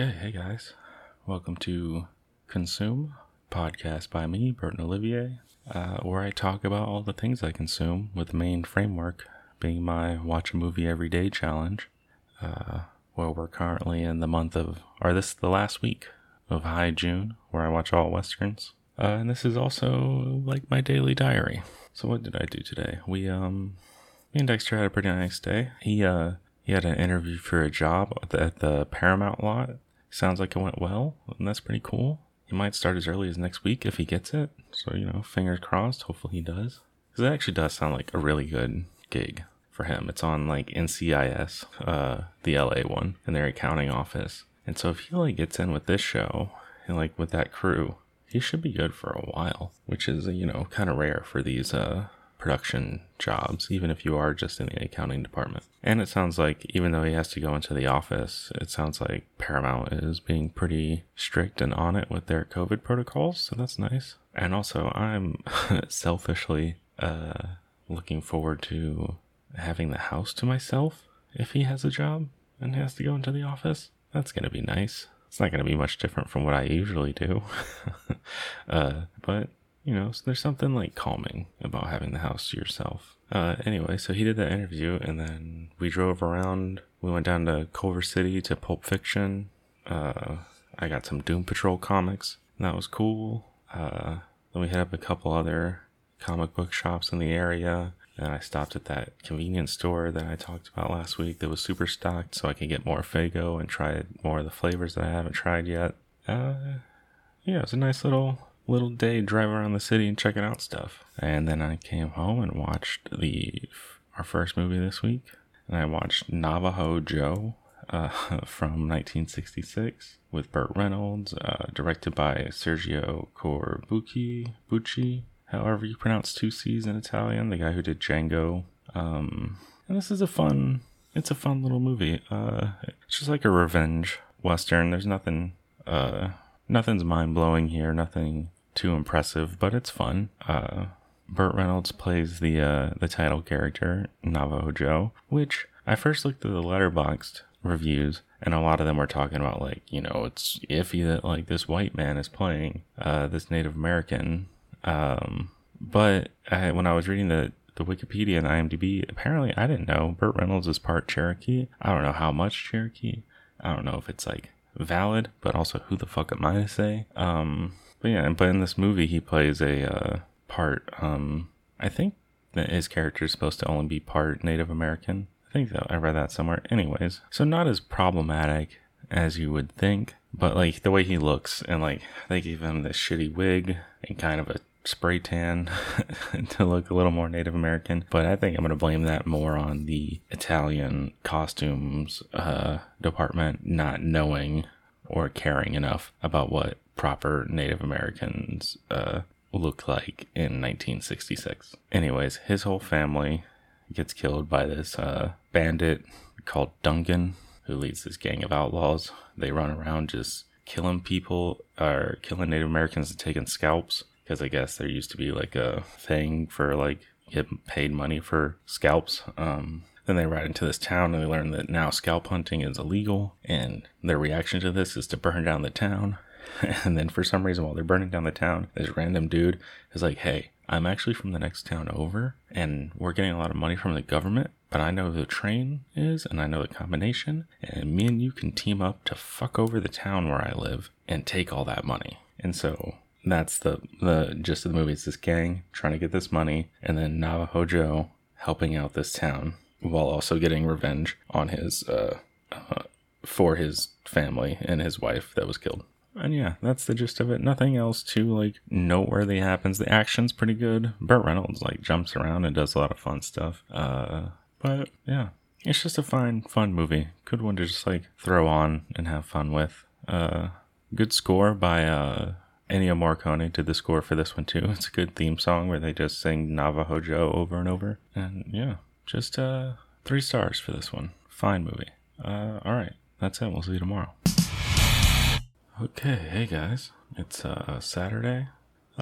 Okay, hey guys. Welcome to Consume, podcast by me, Burton Olivier, uh, where I talk about all the things I consume, with the main framework being my watch a movie every day challenge. Uh, well, we're currently in the month of, or this is the last week of High June, where I watch all westerns. Uh, and this is also like my daily diary. So what did I do today? We um, me and Dexter had a pretty nice day. He uh, he had an interview for a job at the, at the Paramount lot. Sounds like it went well, and that's pretty cool. He might start as early as next week if he gets it. So you know, fingers crossed. Hopefully he does, because it actually does sound like a really good gig for him. It's on like NCIS, uh, the LA one, in their accounting office. And so if he like gets in with this show and like with that crew, he should be good for a while, which is you know kind of rare for these uh production jobs, even if you are just in the accounting department. And it sounds like even though he has to go into the office, it sounds like Paramount is being pretty strict and on it with their COVID protocols, so that's nice. And also, I'm selfishly uh, looking forward to having the house to myself if he has a job and has to go into the office. That's going to be nice. It's not going to be much different from what I usually do. uh, but, you know, so there's something like calming about having the house to yourself. Uh, anyway, so he did that interview and then we drove around. We went down to Culver City to Pulp Fiction. Uh, I got some Doom Patrol comics. And that was cool. Uh, then we hit up a couple other comic book shops in the area. And I stopped at that convenience store that I talked about last week that was super stocked so I could get more Faygo and try more of the flavors that I haven't tried yet. Uh, yeah, it was a nice little little day driving around the city and checking out stuff. And then I came home and watched the our first movie this week. And I watched Navajo Joe uh, from 1966 with Burt Reynolds, uh, directed by Sergio Corbucci. Bucci, however you pronounce two C's in Italian, the guy who did Django. Um, and this is a fun, it's a fun little movie. Uh, it's just like a revenge western. There's nothing, uh, nothing's mind blowing here, nothing too impressive, but it's fun. Uh, Burt Reynolds plays the uh, the title character Navajo Joe, which I first looked at the Letterboxd reviews, and a lot of them were talking about like you know it's iffy that like this white man is playing uh, this Native American um, but I, when I was reading the, the Wikipedia and IMDb, apparently I didn't know Burt Reynolds is part Cherokee. I don't know how much Cherokee. I don't know if it's like valid, but also who the fuck am I to say? Um, but yeah, but in this movie he plays a uh, part. Um, I think that his character is supposed to only be part Native American. I think that I read that somewhere. Anyways, so not as problematic as you would think, but like the way he looks and like they give him this shitty wig and kind of a spray tan to look a little more Native American. But I think I'm going to blame that more on the Italian costumes uh, department not knowing or caring enough about what proper Native Americans uh, look like in 1966. Anyways, his whole family gets killed by this uh, bandit called Duncan, who leads this gang of outlaws. They run around just killing people or killing Native Americans and taking scalps because I guess there used to be like a thing for like get paid money for scalps. Um, then they ride into this town and they learn that now scalp hunting is illegal, and their reaction to this is to burn down the town. and then for some reason, while they're burning down the town, this random dude is like, "Hey, I'm actually from the next town over, and we're getting a lot of money from the government, but I know the train is, and I know the combination, and me and you can team up to fuck over the town where I live and take all that money." And so that's the the gist of the movie. It's this gang trying to get this money, and then Navajo Joe helping out this town while also getting revenge on his uh, uh, for his family and his wife that was killed. And yeah, that's the gist of it. Nothing else too like noteworthy happens. The action's pretty good. Burt Reynolds like jumps around and does a lot of fun stuff. Uh, but yeah, it's just a fine, fun movie. Good one to just like throw on and have fun with. Uh, good score by uh Ennio Morricone did the score for this one too. It's a good theme song where they just sing Navajo Joe over and over. And yeah, just uh, three stars for this one. Fine movie. Uh, all right, that's it. We'll see you tomorrow. Okay, hey guys, it's uh, Saturday.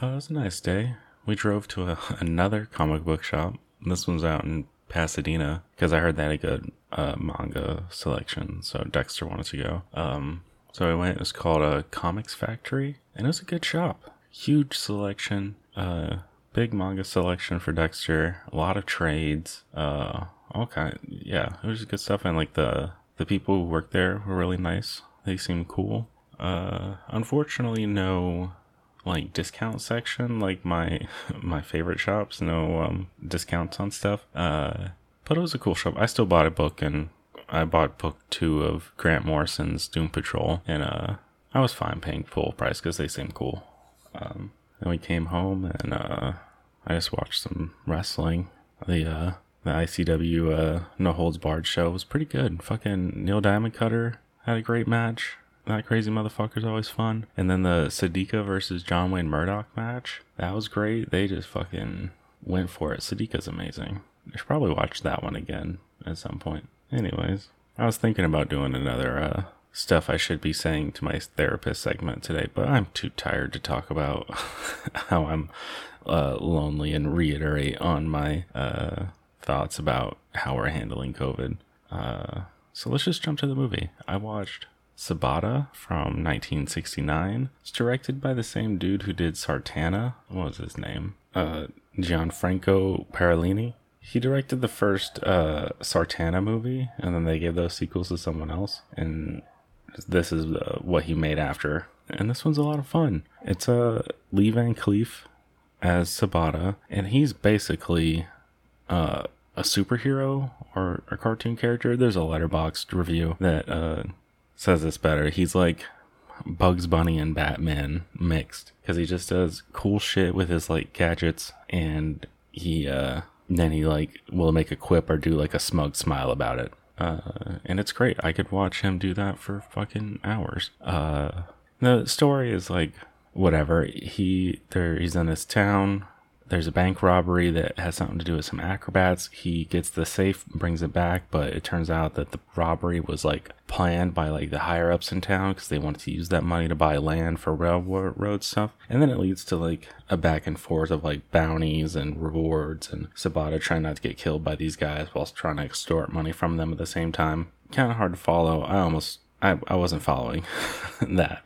Uh, it was a nice day. We drove to a, another comic book shop. This one's out in Pasadena because I heard they had a good uh, manga selection, so Dexter wanted to go. Um, So I went. It was called a Comics Factory, and it was a good shop. Huge selection. Uh, big manga selection for Dexter. A lot of trades. Uh, all kind. Yeah, it was good stuff. And like the the people who worked there were really nice. They seemed cool. Uh, unfortunately, no like discount section like my my favorite shops. No um, discounts on stuff. Uh, but it was a cool shop. I still bought a book and I bought book two of Grant Morrison's Doom Patrol, and uh, I was fine paying full price because they seemed cool. Um, then we came home and uh, I just watched some wrestling. The uh, the ICW uh, No Holds Barred show was pretty good. Fucking Neil Diamond Cutter had a great match. That crazy motherfucker's always fun. And then the Sadika versus John Wayne Murdoch match, that was great. They just fucking went for it. Sadika's amazing. I should probably watch that one again at some point. Anyways, I was thinking about doing another uh, stuff I should be saying to my therapist segment today, but I'm too tired to talk about how I'm uh, lonely and reiterate on my uh, thoughts about how we're handling COVID. Uh, so let's just jump to the movie. I watched Sabata from 1969. It's directed by the same dude who did Sartana. What was his name? Uh, Gianfranco Parolini. He directed the first uh, Sartana movie, and then they gave those sequels to someone else. And this is uh, what he made after. And this one's a lot of fun. It's a uh, Lee Van Cleef as Sabata, and he's basically uh, a superhero or a cartoon character. There's a Letterboxd review that uh, says this better. He's like Bugs Bunny and Batman mixed because he just does cool shit with his like gadgets, and he uh, then he like will make a quip or do like a smug smile about it. Uh, and it's great. I could watch him do that for fucking hours. Uh, the story is like whatever. He there he's in this town there's a bank robbery that has something to do with some acrobats. He gets the safe, brings it back, but it turns out that the robbery was like planned by like the higher ups in town because they wanted to use that money to buy land for railroad stuff. And then it leads to like a back and forth of like bounties and rewards and Sabata trying not to get killed by these guys whilst trying to extort money from them at the same time. Kind of hard to follow. I almost I, I wasn't following that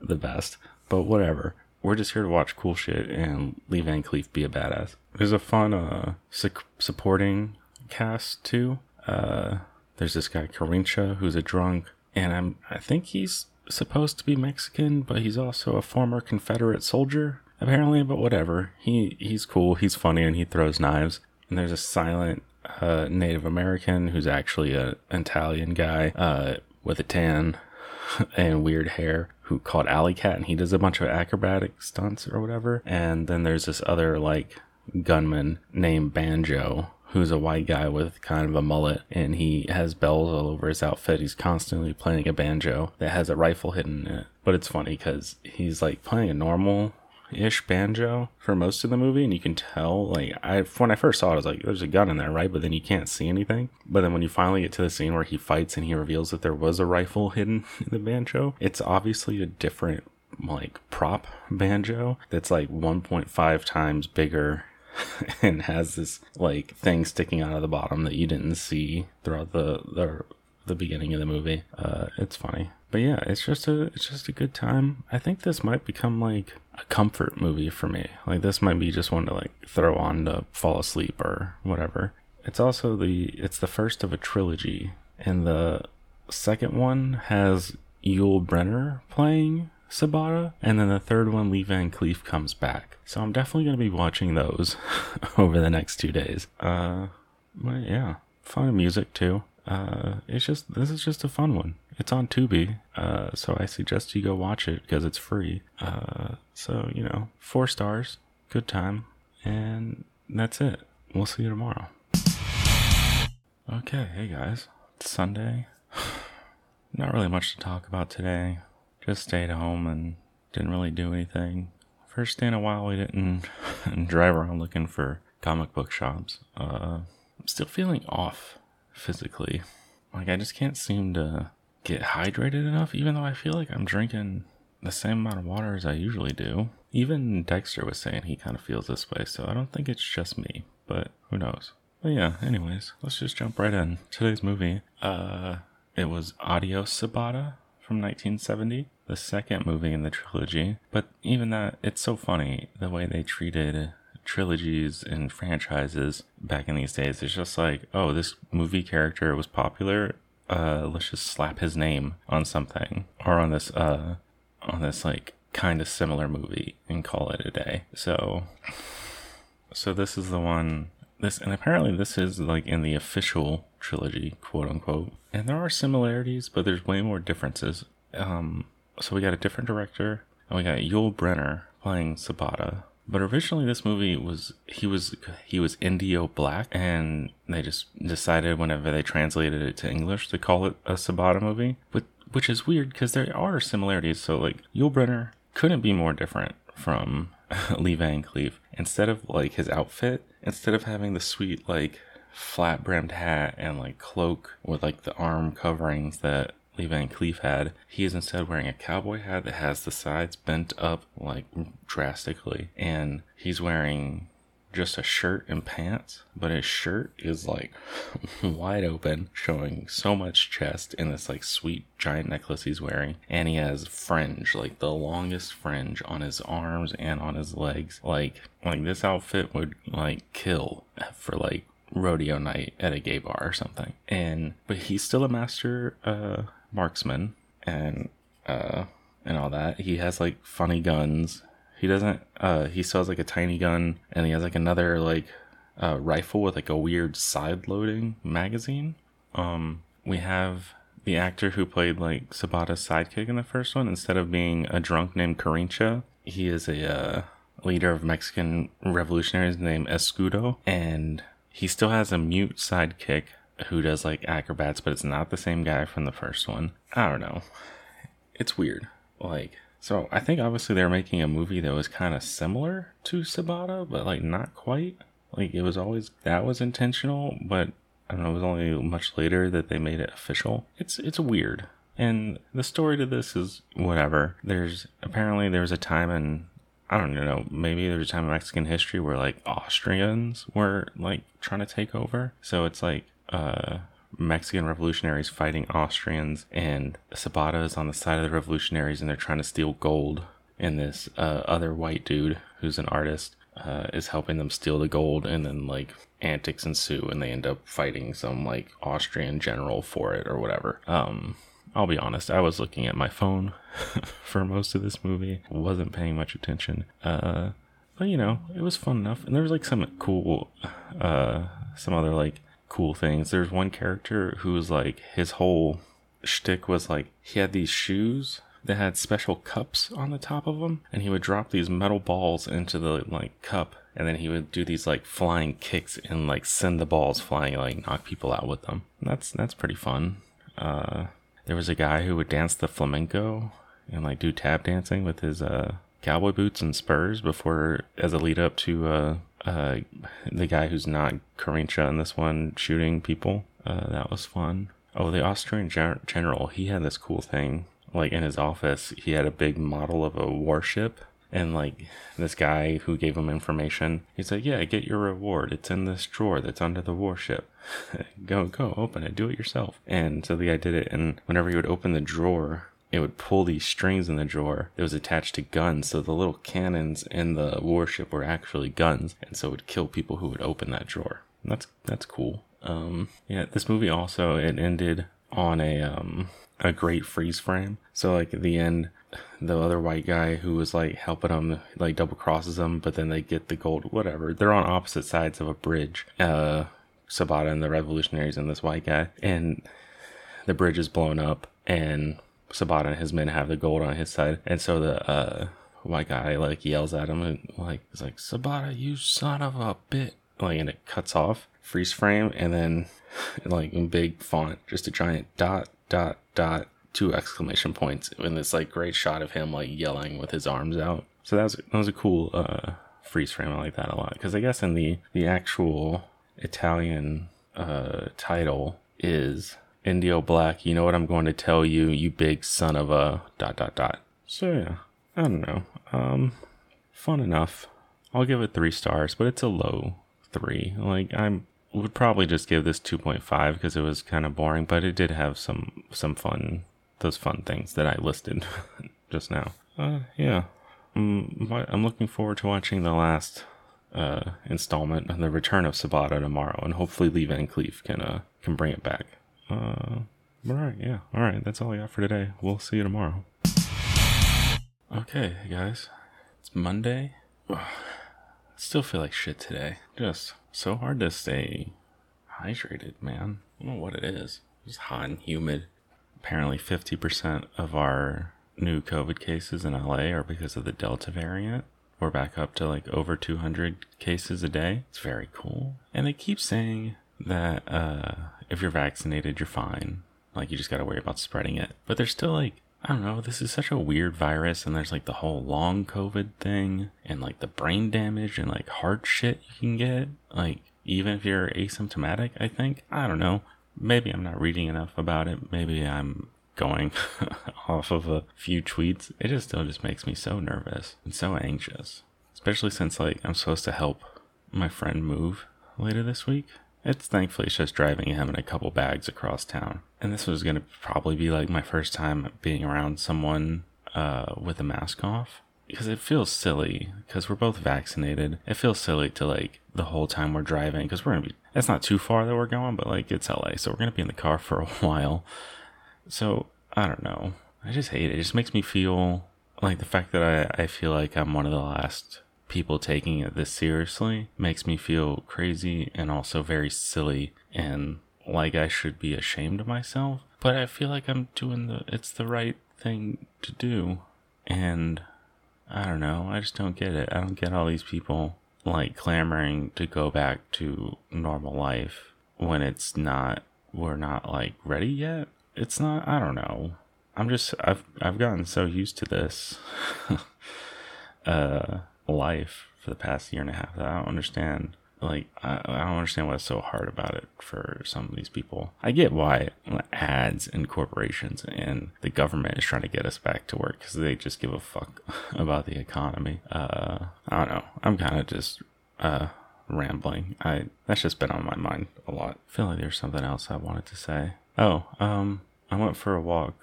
the best, but whatever we're just here to watch cool shit and Lee Van Cleef be a badass. There's a fun uh, su- supporting cast too. Uh, there's this guy Carincha who's a drunk, and I'm I think he's supposed to be Mexican, but he's also a former Confederate soldier apparently. But whatever, he he's cool, he's funny, and he throws knives. And there's a silent uh, Native American who's actually a, an Italian guy uh, with a tan and weird hair who called Alley Cat, and he does a bunch of acrobatic stunts or whatever. And then there's this other like gunman named Banjo, who's a white guy with kind of a mullet, and he has bells all over his outfit. He's constantly playing a banjo that has a rifle hidden in it. But it's funny because he's like playing a normal ish banjo for most of the movie, and you can tell. Like, I when I first saw it, I was like, "There's a gun in there, right?" But then you can't see anything. But then when you finally get to the scene where he fights and he reveals that there was a rifle hidden in the banjo, it's obviously a different like prop banjo that's like 1.5 times bigger and has this like thing sticking out of the bottom that you didn't see throughout the the, the beginning of the movie. Uh, it's funny, but yeah, it's just a it's just a good time. I think this might become like a comfort movie for me. Like this might be just one to like throw on to fall asleep or whatever. It's also the it's the first of a trilogy, and the second one has Yul Brynner playing Sabata, and then the third one, Lee Van Cleef comes back. So I'm definitely gonna be watching those over the next two days. Uh, but yeah, fun music too. Uh, it's just this is just a fun one. It's on Tubi, uh, so I suggest you go watch it because it's free. Uh, so you know, four stars, good time, and that's it. We'll see you tomorrow. Okay, hey guys, it's Sunday. Not really much to talk about today. Just stayed home and didn't really do anything. First day in a while we didn't drive around looking for comic book shops. Uh, I'm still feeling off physically. Like I just can't seem to get hydrated enough, even though I feel like I'm drinking the same amount of water as I usually do. Even Dexter was saying he kind of feels this way, so I don't think it's just me, but who knows. But yeah, anyways, let's just jump right in. Today's movie, uh, it was Adios Sabata from 1970, the second movie in the trilogy. But even that, it's so funny the way they treated trilogies and franchises back in these days. It's just like, oh, this movie character was popular. Uh, let's just slap his name on something or on this uh on this like kind of similar movie and call it a day. So so this is the one this and apparently this is like in the official trilogy, quote unquote. And there are similarities, but there's way more differences. Um so we got a different director and we got Yul Brynner playing Sabata. But originally, this movie was he was he was Indio Black, and they just decided whenever they translated it to English to call it a Sabata movie, but which is weird because there are similarities. So like Yul Brynner couldn't be more different from Lee Van Cleef. Instead of like his outfit, instead of having the sweet like flat brimmed hat and like cloak with like the arm coverings that Lee Van Cleef had, he is instead wearing a cowboy hat that has the sides bent up like drastically, and he's wearing just a shirt and pants, but his shirt is like wide open, showing so much chest in this like sweet giant necklace he's wearing. And he has fringe, like the longest fringe on his arms and on his legs. Like like this outfit would like kill for like rodeo night at a gay bar or something. And but he's still a master uh marksman and uh and all that. He has like funny guns. He doesn't uh he still has like a tiny gun and he has like another like uh rifle with like a weird side loading magazine. Um we have the actor who played like Sabata's sidekick in the first one, instead of being a drunk named Carincha, he is a uh, leader of Mexican revolutionaries named Escudo, and he still has a mute sidekick who does like acrobats, but it's not the same guy from the first one. I don't know. It's weird. Like, so I think obviously they're making a movie that was kind of similar to Sabata, but like not quite. Like it was always that was intentional, but I don't know. It was only much later that they made it official. It's it's weird. And the story to this is whatever. There's apparently there was a time in I don't know, maybe there was a time in Mexican history where like Austrians were like trying to take over. So it's like uh, Mexican revolutionaries fighting Austrians, and Sabata is on the side of the revolutionaries, and they're trying to steal gold. And this uh, other white dude, who's an artist, uh, is helping them steal the gold, and then like antics ensue, and they end up fighting some like Austrian general for it or whatever. Um, I'll be honest, I was looking at my phone for most of this movie, wasn't paying much attention. Uh, but you know, it was fun enough, and there was like some cool, uh, some other like cool things. There's one character who's like his whole shtick was like he had these shoes that had special cups on the top of them, and he would drop these metal balls into the like cup, and then he would do these like flying kicks and like send the balls flying, like knock people out with them. That's that's pretty fun. Uh, there was a guy who would dance the flamenco and like do tap dancing with his uh, cowboy boots and spurs before as a lead up to uh, uh, the guy who's not Carincha in this one shooting people. Uh, that was fun. Oh, the Austrian gen- general, he had this cool thing. Like in his office, he had a big model of a warship. And like this guy who gave him information, he's like, "Yeah, get your reward. It's in this drawer that's under the warship. go, go, open it. Do it yourself." And so the guy did it. And whenever he would open the drawer, it would pull these strings in the drawer that was attached to guns. So the little cannons in the warship were actually guns, and so it would kill people who would open that drawer. And that's that's cool. Um, yeah, this movie also it ended on a um a great freeze frame. So like at the end, the other white guy who was like helping them like double crosses them, but then they get the gold. Whatever. They're on opposite sides of a bridge. Uh, Sabata and the revolutionaries and this white guy, and the bridge is blown up and Sabata and his men have the gold on his side, and so the uh, white guy like yells at him and like it's like Sabata, you son of a bit, like and it cuts off freeze frame, and then like in big font, just a giant dot dot dot two exclamation points in this like great shot of him like yelling with his arms out. So that was that was a cool uh, freeze frame. I like that a lot because I guess in the the actual Italian uh, title is Indio Black, you know what I'm going to tell you, you big son of a dot dot dot. So yeah, I don't know. Um, fun enough. I'll give it three stars, but it's a low three. Like I'm would probably just give this 2.5 because it was kind of boring, but it did have some some fun those fun things that I listed just now. Uh, yeah, um, I'm looking forward to watching the last uh, installment, The Return of Sabata tomorrow, and hopefully Lee Van Cleef can uh, can bring it back. Uh, all right, yeah, all right, that's all I got for today. We'll see you tomorrow. Okay, guys, it's Monday. Ugh, still feel like shit today. Just so hard to stay hydrated, man. I don't know what it is. It's hot and humid. Apparently, 50% of our new COVID cases in LA are because of the Delta variant. We're back up to like over 200 cases a day. It's very cool. And they keep saying that uh, if you're vaccinated, you're fine. Like, you just got to worry about spreading it. But there's still like, I don't know, this is such a weird virus, and there's like the whole long COVID thing, and like the brain damage and like heart shit you can get. Like, even if you're asymptomatic, I think. I don't know. Maybe I'm not reading enough about it. Maybe I'm going off of a few tweets, it just still just makes me so nervous and so anxious. Especially since like I'm supposed to help my friend move later this week. It's thankfully just driving him and a couple bags across town. And this was gonna probably be like my first time being around someone uh, with a mask off. Because it feels silly, because we're both vaccinated. It feels silly to like the whole time we're driving, because we're gonna be, it's not too far that we're going, but like it's LA, so we're gonna be in the car for a while. So I don't know. I just hate it. It just makes me feel like the fact that I, I feel like I'm one of the last people taking it this seriously makes me feel crazy and also very silly and like I should be ashamed of myself. But I feel like I'm doing the it's the right thing to do. And I don't know, I just don't get it. I don't get all these people like clamoring to go back to normal life when it's not we're not like ready yet it's not I don't know. I'm just I've I've gotten so used to this uh life for the past year and a half that I don't understand like I, I don't understand what's so hard about it for some of these people. I get why ads and corporations and the government is trying to get us back to work because they just give a fuck about the economy. Uh, I don't know. I'm kind of just uh rambling. I that's just been on my mind a lot. I feel like there's something else I wanted to say. Oh, um, I went for a walk.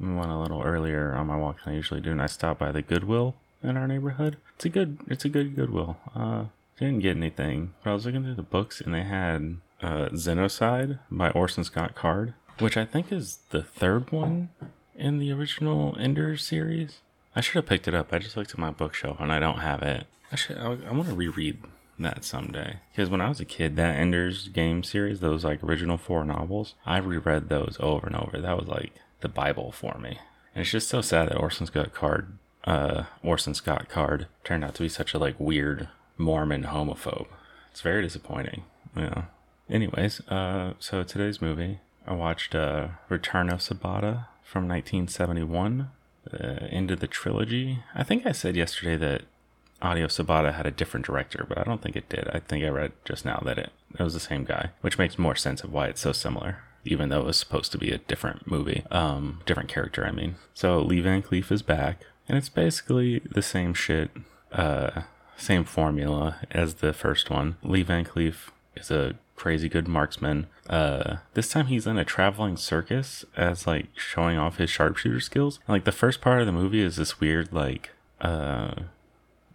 Went a little earlier on my walk than I usually do, and I stopped by the Goodwill in our neighborhood. It's a good, it's a good Goodwill. Uh, didn't get anything, but I was looking through the books, and they had uh, Xenocide by Orson Scott Card, which I think is the third one in the original Ender series. I should have picked it up. I just looked at my bookshelf and I don't have it. I should. I, I want to reread that someday. Because when I was a kid, that Ender's Game series, those like original four novels, I reread those over and over. That was like the Bible for me. And it's just so sad that Orson Scott Card, uh, Orson Scott Card turned out to be such a like weird Mormon homophobe. It's very disappointing. Yeah. Anyways, uh, so today's movie, I watched uh, Return of Sabata from 1971, uh, of the trilogy. I think I said yesterday that Adios Sabata had a different director, but I don't think it did. I think I read just now that it, it was the same guy, which makes more sense of why it's so similar, even though it was supposed to be a different movie, um, different character, I mean. So Lee Van Cleef is back, and it's basically the same shit, uh, same formula as the first one. Lee Van Cleef is a crazy good marksman. Uh, this time he's in a traveling circus as like showing off his sharpshooter skills. And, like the first part of the movie is this weird like uh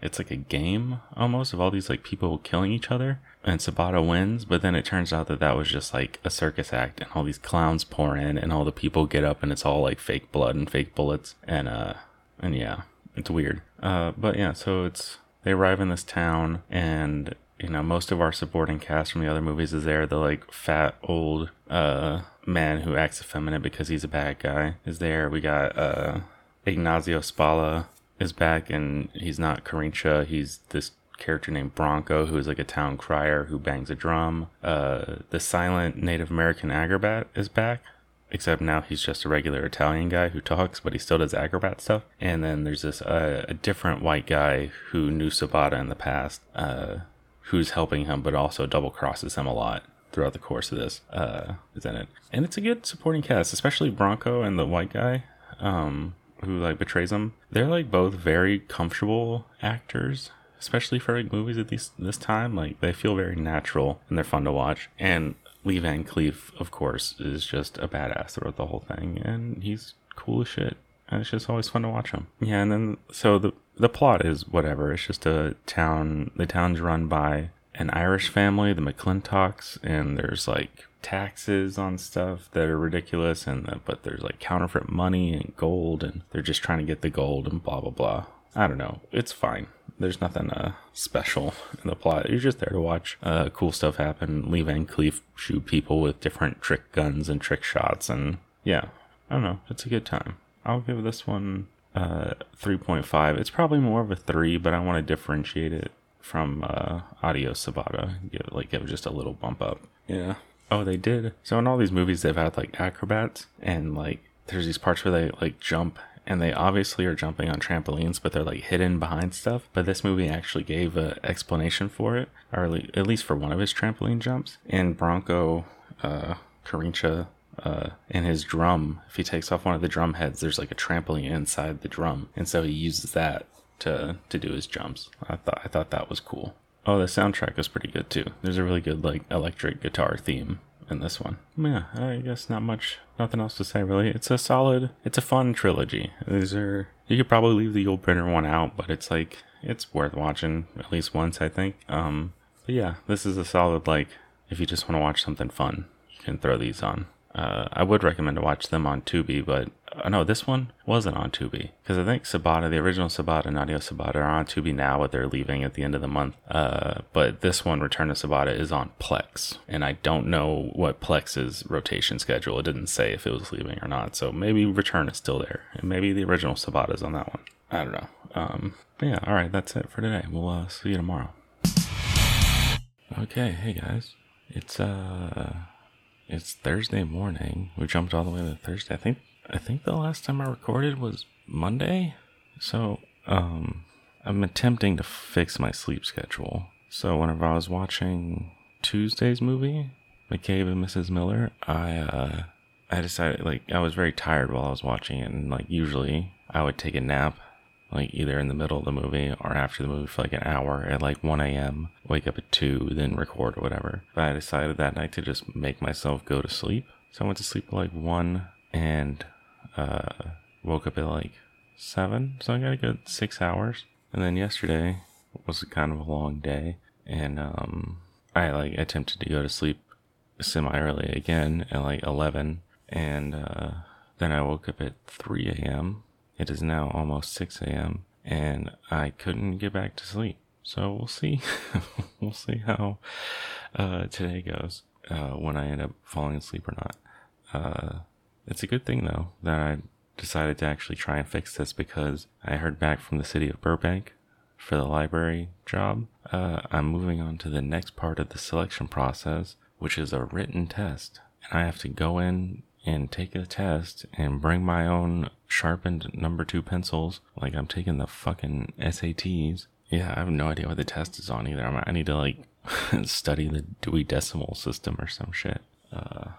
it's like a game almost of all these like people killing each other and Sabata wins, but then it turns out that that was just like a circus act and all these clowns pour in and all the people get up and it's all like fake blood and fake bullets and uh and yeah, it's weird. Uh but yeah, so it's they arrive in this town and you know most of our supporting cast from the other movies is there the like fat old uh man who acts effeminate because he's a bad guy is there we got uh Ignazio Spalla is back and he's not Carincha. He's this character named Bronco, who is like a town crier who bangs a drum. Uh, the silent Native American Agrabah is back, except now he's just a regular Italian guy who talks, but he still does Agrabah stuff. And then there's this uh, a different white guy who knew Sabata in the past, uh, who's helping him, but also double crosses him a lot throughout the course of this. Uh, is in it, and it's a good supporting cast, especially Bronco and the white guy. Um, who like betrays him? they're like both very comfortable actors, especially for like movies at this this time. Like they feel very natural and they're fun to watch. And Lee Van Cleef, of course, is just a badass throughout the whole thing, and he's cool as shit. And it's just always fun to watch him. Yeah, and then so the the plot is whatever. It's just a town. The town's run by an Irish family, the McClintocks, and there's like taxes on stuff that are ridiculous, and the, but there's like counterfeit money and gold, and they're just trying to get the gold and blah blah blah. I don't know. It's fine. There's nothing uh, special in the plot. You're just there to watch uh, cool stuff happen. Lee Van Cleef shoot people with different trick guns and trick shots, and yeah, I don't know. It's a good time. I'll give this one uh, 3.5. It's probably more of a three, but I want to differentiate it from uh, Adios Sabata. Give it, like give it just a little bump up. Yeah. Oh, they did. So in all these movies, they've had like acrobats, and like there's these parts where they like jump and they obviously are jumping on trampolines, but they're like hidden behind stuff. But this movie actually gave an explanation for it, or at least for one of his trampoline jumps. And Bronco uh, Carincha, uh, in his drum, if he takes off one of the drum heads, there's like a trampoline inside the drum, and so he uses that to to do his jumps. I thought I thought that was cool. Oh, the soundtrack is pretty good too. There's a really good like electric guitar theme in this one. Yeah, I guess not much, nothing else to say really. It's a solid, it's a fun trilogy. These are you could probably leave the Yul Brynner one out, but it's like it's worth watching at least once, I think. Um, but yeah, this is a solid like if you just want to watch something fun, you can throw these on. Uh, I would recommend to watch them on Tubi, but no, this one wasn't on Tubi because I think Sabata, the original Sabata and Adios Sabata, are on Tubi now, but they're leaving at the end of the month. Uh, but this one, Return to Sabata, is on Plex, and I don't know what Plex's rotation schedule. It didn't say if it was leaving or not, so maybe Return is still there, and maybe the original Sabata is on that one. I don't know. Um, yeah, all right, that's it for today. We'll uh, see you tomorrow. Okay, hey guys, it's uh it's Thursday morning. We jumped all the way to Thursday. I think I think the last time I recorded was Monday. So, um I'm attempting to fix my sleep schedule. So whenever I was watching Tuesday's movie, McCabe and Mrs. Miller, I uh I decided like I was very tired while I was watching it and like usually I would take a nap like either in the middle of the movie or after the movie for like an hour at like 1 a.m., wake up at 2, then record or whatever. But I decided that night to just make myself go to sleep. So I went to sleep at like 1 and uh, woke up at like 7. So I got a good six hours. And then yesterday was kind of a long day. And um, I like attempted to go to sleep semi early again at like 11. And uh, then I woke up at 3 a.m it is now almost 6 a.m. and I couldn't get back to sleep. So we'll see. we'll see how uh, today goes uh, when I end up falling asleep or not. It's a good thing though that I decided to actually try and fix this because I heard back from the city of Burbank for the library job. Uh, I'm moving on to the next part of the selection process, which is a written test. And I have to go in and take a test and bring my own sharpened number two pencils like I'm taking the fucking SATs. Yeah, I have no idea what the test is on either. I need to like study the Dewey Decimal System or some shit. Uh,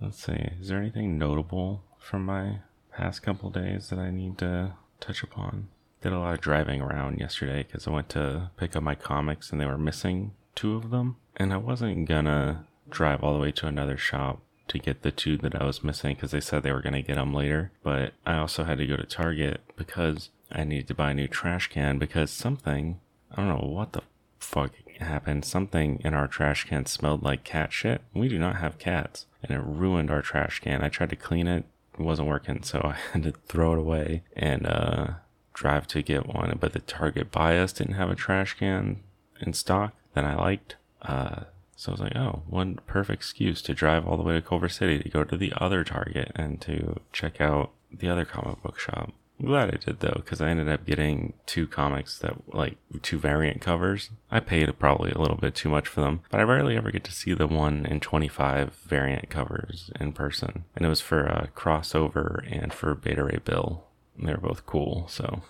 let's see. Is there anything notable from my past couple days that I need to touch upon? Did a lot of driving around yesterday because I went to pick up my comics and they were missing two of them. And I wasn't gonna drive all the way to another shop to get the two that I was missing because they said they were to get them later. But I also had to go to Target because I needed to buy a new trash can because something, I don't know what the fuck happened. Something in our trash can smelled like cat shit. We do not have cats and it ruined our trash can. I tried to clean it, it wasn't working, so I had to throw it away and uh, drive to get one. But the Target bias didn't have a trash can in stock that I liked. Uh, so I was like, oh, one perfect excuse to drive all the way to Culver City to go to the other Target and to check out the other comic book shop. I'm glad I did though, because I ended up getting two comics that like two variant covers. I paid probably a little bit too much for them, but I rarely ever get to see the one in 25 variant covers in person. And it was for a crossover and for Beta Ray Bill. They're both cool, so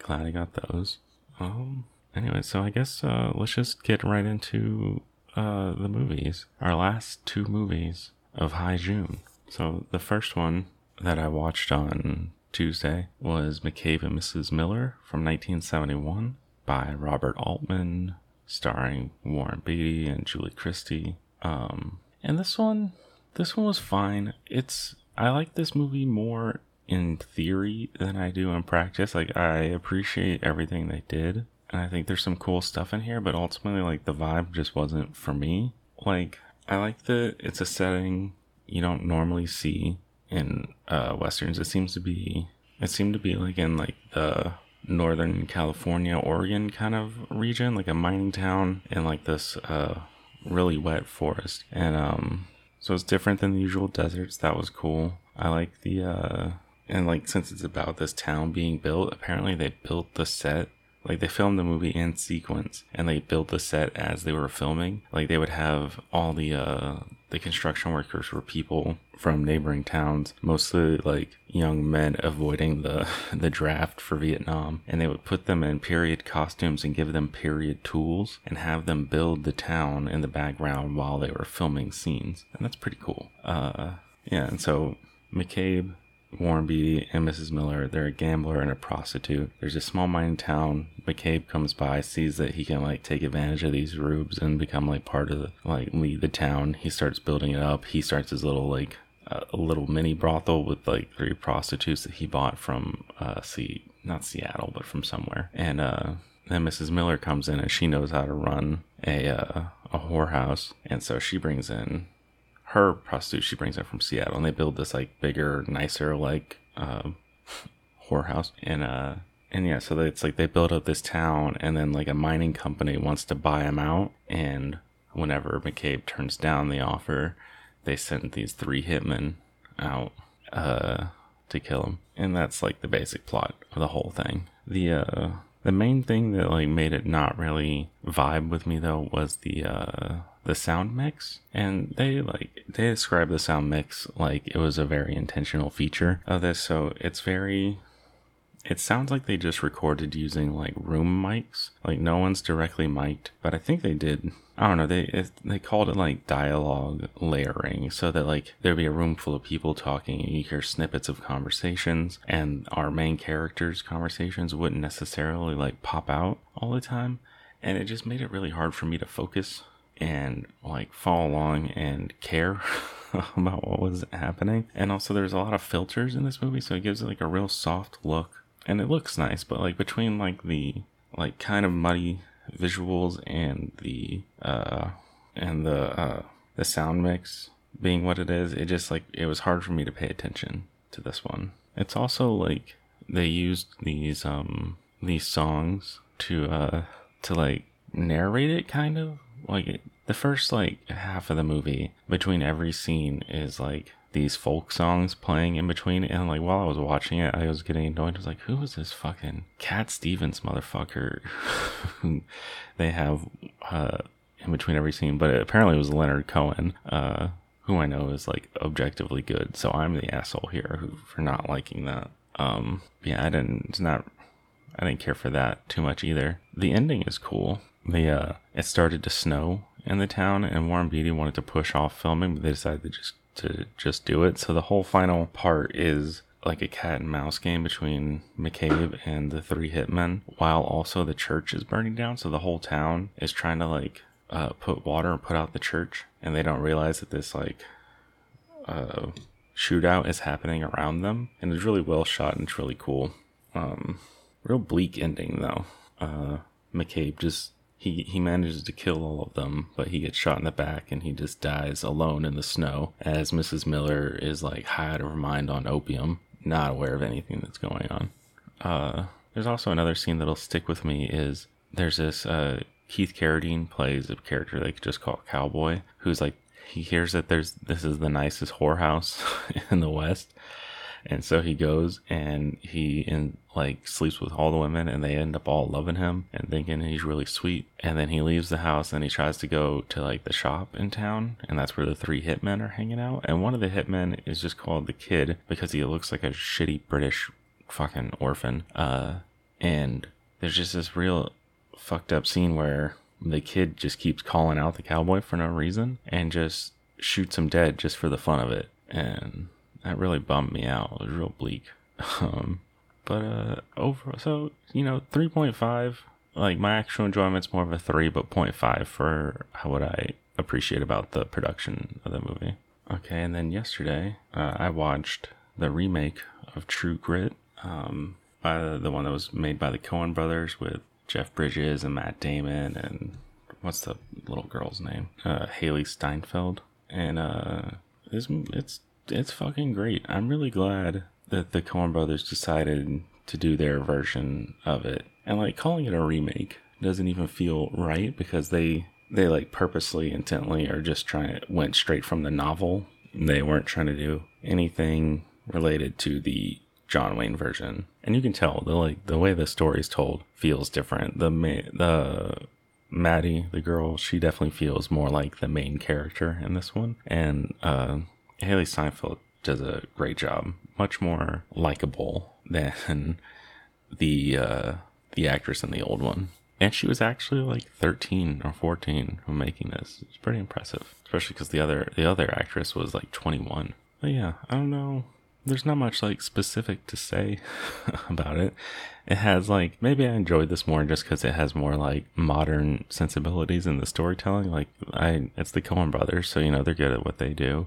glad I got those. Um, anyway, so I guess uh, let's just get right into uh, the movies, our last two movies of High June. So the first one that I watched on Tuesday was McCabe and Mrs. Miller from 1971 by Robert Altman, starring Warren Beatty and Julie Christie. Um, and this one, this one was fine. It's I like this movie more in theory than I do in practice. Like I appreciate everything they did, and I think there's some cool stuff in here, but ultimately like the vibe just wasn't for me. Like I like that it's a setting you don't normally see in uh, westerns. It seems to be it seemed to be like in like the northern California, Oregon kind of region, like a mining town in like this uh, really wet forest. And um, so it's different than the usual deserts. That was cool. I like the uh, and like since it's about this town being built, apparently they built the set like they filmed the movie in sequence and they built the set as they were filming. Like they would have all the uh the construction workers were people from neighboring towns mostly like young men avoiding the the draft for vietnam. And they would put them in period costumes and give them period tools and have them build the town in the background while they were filming scenes. And that's pretty cool. Uh yeah and so mccabe Warren Beatty and Mrs. Miller. They're a gambler and a prostitute. There's a small mining town. McCabe comes by, sees that he can like take advantage of these rubes and become like part of the like lead the town. He starts building it up. He starts his little like a little mini brothel with like three prostitutes that he bought from uh see not Seattle but from somewhere. And uh then Mrs. Miller comes in and she knows how to run a uh, a whorehouse, and so she brings in her prostitute she brings in from Seattle, and they build this like bigger, nicer like uh, whorehouse, and uh, and yeah, so it's like they build up this town, and then like a mining company wants to buy them out, and whenever McCabe turns down the offer, they send these three hitmen out uh, to kill him, and that's like the basic plot of the whole thing. The uh, the main thing that like made it not really vibe with me though was the uh the sound mix and they like they describe the sound mix like it was a very intentional feature of this so it's very it sounds like they just recorded using like room mics. Like no one's directly mic'd but i think they did i don't know they it, they called it like dialogue layering so that like there'd be a room full of people talking and you hear snippets of conversations and our main characters conversations wouldn't necessarily like pop out all the time and it just made it really hard for me to focus and like follow along and care about what was happening. And also, there's a lot of filters in this movie, so it gives it like a real soft look, and it looks nice. But like between like the like kind of muddy visuals and the uh and the uh the sound mix being what it is, it just like it was hard for me to pay attention to this one. It's also like they used these um these songs to uh to like narrate it kind of like the first like half of the movie between every scene is like these folk songs playing in between and like while I was watching it I was getting annoyed. I was like who is this fucking Cat Stevens motherfucker? They have uh in between every scene but apparently it was Leonard Cohen uh who I know is like objectively good so I'm the asshole here who for not liking that. Um yeah I didn't it's not I didn't care for that too much either. The ending is cool the uh, it started to snow in the town, and Warren Beatty wanted to push off filming, but they decided to just to just do it. So the whole final part is like a cat and mouse game between McCabe and the three hitmen, while also the church is burning down. So the whole town is trying to like uh, put water and put out the church, and they don't realize that this like uh, shootout is happening around them, and it's really well shot and it's really cool. Um, real bleak ending though. Uh, McCabe just he he manages to kill all of them, but he gets shot in the back and he just dies alone in the snow as Mrs. Miller is like high out of her mind on opium, not aware of anything that's going on. Uh, there's also another scene that'll stick with me is there's this uh, Keith Carradine plays a character they could just call Cowboy, who's like he hears that there's this is the nicest whorehouse in the West, and so he goes and he in like sleeps with all the women and they end up all loving him and thinking he's really sweet. And then he leaves the house and he tries to go to like the shop in town and that's where the three hitmen are hanging out. And one of the hitmen is just called the kid because he looks like a shitty British fucking orphan. Uh and there's just this real fucked up scene where the kid just keeps calling out the cowboy for no reason and just shoots him dead just for the fun of it. And that really bummed me out. It was real bleak. Um, but uh, over so you know, three point five. Like my actual enjoyment's more of a three, but 0.5 for how what I appreciate about the production of the movie. Okay, and then yesterday uh, I watched the remake of True Grit, um, by the, the one that was made by the Coen brothers with Jeff Bridges and Matt Damon and what's the little girl's name? Uh, Hailee Steinfeld. And uh, it's it's fucking great. I'm really glad that the Coen brothers decided to do their version of it. And like calling it a remake doesn't even feel right because they they like purposely intently are just trying to went straight from the novel. They weren't trying to do anything related to the John Wayne version. And you can tell the like the way the story is told feels different. The the Mattie, the girl, she definitely feels more like the main character in this one. And uh, Hailee Steinfeld does a great job, much more likable than the uh, the actress in the old one. And she was actually like 13 or 14 when making this. It's pretty impressive, especially because the other the other actress was like 21. But yeah, I don't know. There's not much like specific to say about it. It has like maybe I enjoyed this more just because it has more like modern sensibilities in the storytelling. Like I, it's the Coen brothers, so you know they're good at what they do.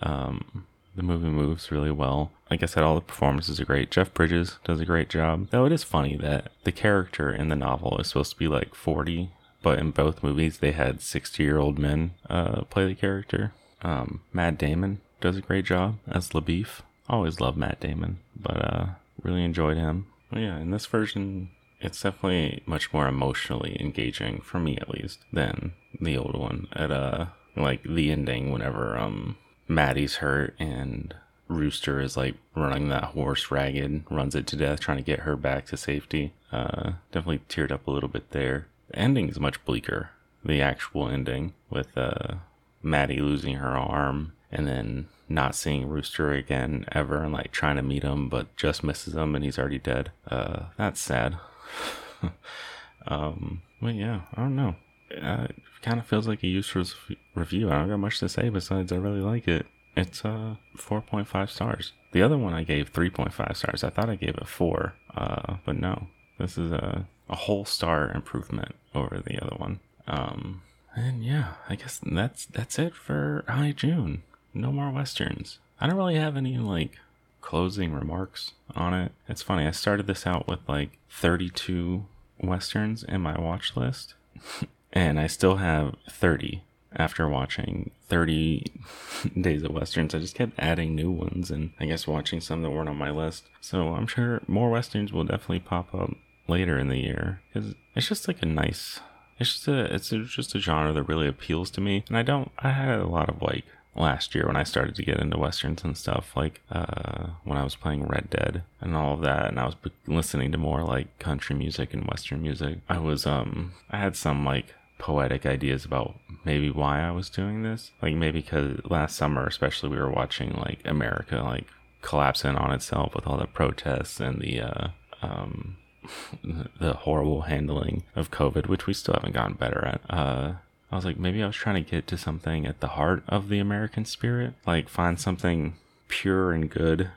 Um, the movie moves really well. Like I said, all the performances are great. Jeff Bridges does a great job. Though it is funny that the character in the novel is supposed to be like 40, but in both movies they had 60 year old men uh, play the character. Um, Matt Damon does a great job as LaBoeuf. Always loved Matt Damon, but uh, really enjoyed him. But yeah, in this version, it's definitely much more emotionally engaging for me at least than the old one. At uh, like the ending, whenever um Mattie's hurt and Rooster is like running that horse ragged, runs it to death, trying to get her back to safety. Uh, definitely teared up a little bit there. The ending is much bleaker. The actual ending with uh, Mattie losing her arm and then not seeing Rooster again ever and like trying to meet him but just misses him and he's already dead. Uh, that's sad. um, but yeah, I don't know. Uh, it kind of feels like a useless review. I don't got much to say besides I really like it. It's uh 4.5 stars. The other one I gave 3.5 stars. I thought I gave it 4, uh, but no. This is a, a whole star improvement over the other one. Um, and yeah, I guess that's that's it for High June. No more westerns. I don't really have any like closing remarks on it. It's funny. I started this out with like 32 westerns in my watch list, and I still have 30 after watching 30 days of westerns. I just kept adding new ones and i guess watching some that weren't on my list. So i'm sure more westerns will definitely pop up later in the year because it's just like a nice it's just a it's just a genre that really appeals to me. And i don't i had a lot of like last year when I started to get into westerns and stuff, like uh, when I was playing Red Dead and all of that, and I was listening to more like country music and western music. I was um I had some like poetic ideas about maybe why I was doing this. Like maybe because last summer, especially, we were watching like America like collapsing on itself with all the protests and the uh, um, the horrible handling of COVID, which we still haven't gotten better at. Uh, I was like, maybe I was trying to get to something at the heart of the American spirit, like find something pure and good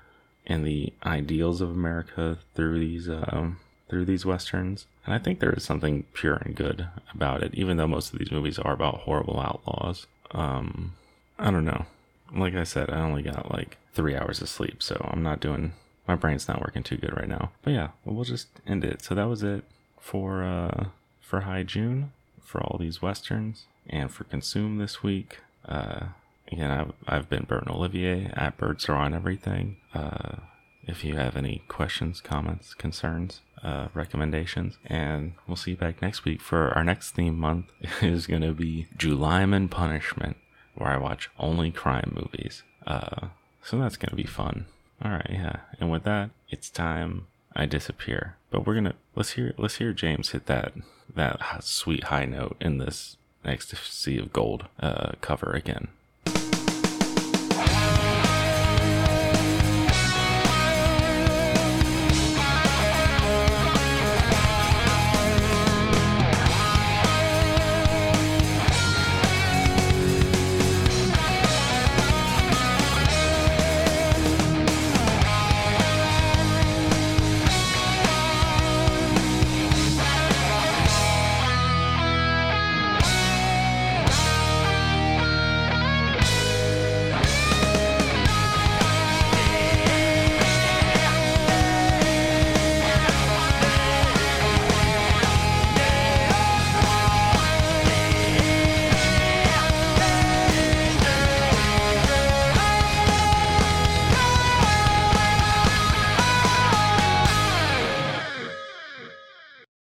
in the ideals of America through these um, through these westerns. And I think there is something pure and good about it, even though most of these movies are about horrible outlaws. Um, I don't know. Like I said, I only got like three hours of sleep, so I'm not doing. My brain's not working too good right now. But yeah, we'll just end it. So that was it for uh, for High June, for all these westerns, and for Consume this week. Uh, again, I've, I've been Burton Olivier at Birds Are On Everything. Uh, if you have any questions, comments, concerns, uh, recommendations. And we'll see you back next week for our next theme month is going to be Julyman Punishment, where I watch only crime movies. Uh, so that's going to be fun. All right, yeah. And with that, it's time I disappear. But we're gonna let's hear let's hear James hit that that sweet high note in this ecstasy of gold uh, cover again.